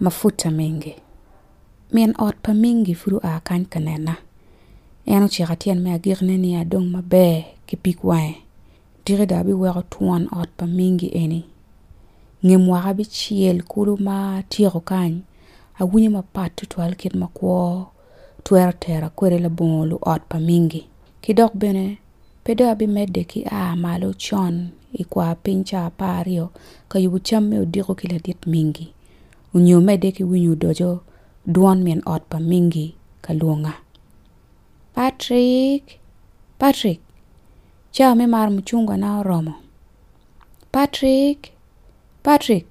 Mafuta Mingi. Min ot pa Mingi pud oa kany ka nena. En ociko atyene me agikne ni adong maber ki pig wange. Tiki dong abiweko twon ot pa Mingi eni. Nge mwaka bicel kulu ma atyeko kany, awinyo mapat tutwal kit ma kwo twero tera kwede labongo luot pa Mingi. Ki dok bene Pe dong abimedde ki a malo con i kwa piny ca apar aryo ka yubo cam me odiko ki ladit mingi, onyo medde ki winyo odoco dwon min ot pa mingi ka lwonga. Patrick! Patrick! Ca me maro mucungwana oromo. Patrick! Patrick!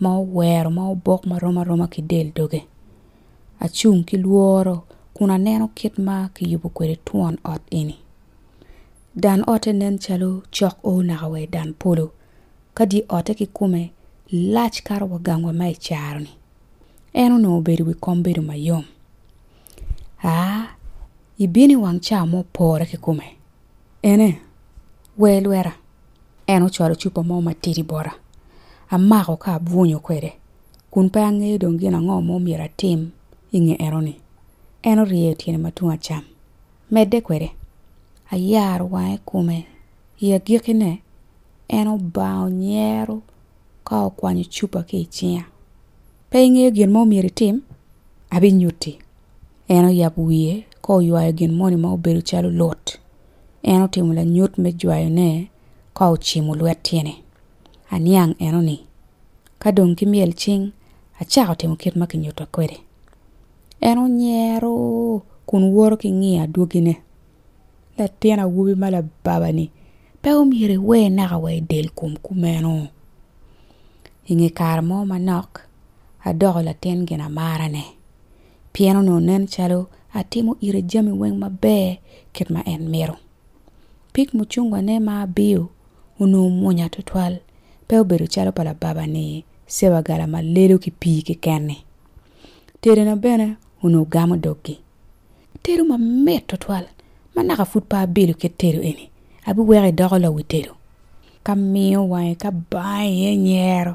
ma owero ma obok ma rom aroma ki del doge acung ki lworo kun aneno kit ma kiyubo kwede twon ot eni dan ote nen calo cok o naka wa i dan polo ka dye ote ki kome lac kato wa gang wa ma i caro-ni en onongo obedo i wi kom bedo mayom aa ibino i wang ca ma opore ki kome ene wer lweta En ocwalo cupa mo matidi bota. Amako ka abwunyo kwede, kun pe angeyo dong gin ango mo myero atim i nge eno-ni. En oryeyo tyene ma tung acam. Medde kwede. Ayaro wange kume. I agikine, en obango nyero ka okwanyo cupa ki i cinga. Pe ingeyo gin mo myero itim? Abinyuti. En oyabo wiye ka oywayo gin moni ma obedo calo lut. En otimo lanyut me jwayone ka ocimo lwet tyene. Aniang eno ni, ka dong ki myel cing, acako timo kit ma kinyuta kwede. En onyero kun woro ki ngiyo adwogine. Latin awobi ma lababa ni pe omyero iwe naka wa i del kom kumeno. I nge kare mo manok, adoko latin gin amarane. Pien onongo nen calo atimo ire jami weng maber kit ma en mito. Pig mucungwane ma abiyo onongo mwonya tutwal pe obedo calo pa lababa ni sewa gala ma lelo ki pii keken-ni. Tedona bene onongo gamo doggi. Tedo mamit tutwal ma naka pud pe abido kit tedo eni abiweko idoko lawi tedo ka miyo wange ka bange iye nyero.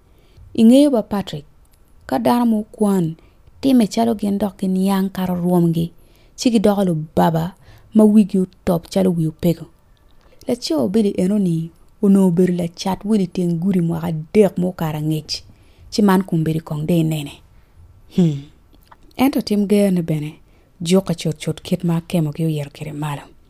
Ing'eyo ba Patrick, ka dano mo kwan time calo gin dok gin yang kato rwomgi ci gidoko lubaba ma wigi otop calo wi opego. Laco Billy enoni onongo obedo lacat wil iteng gudi mwaka adek ma okato angec ci man kombeddi kong dong inene. Hmm. Ento tim gerne bene jukke cutcut kit ma akemo ki oyito kwede malo.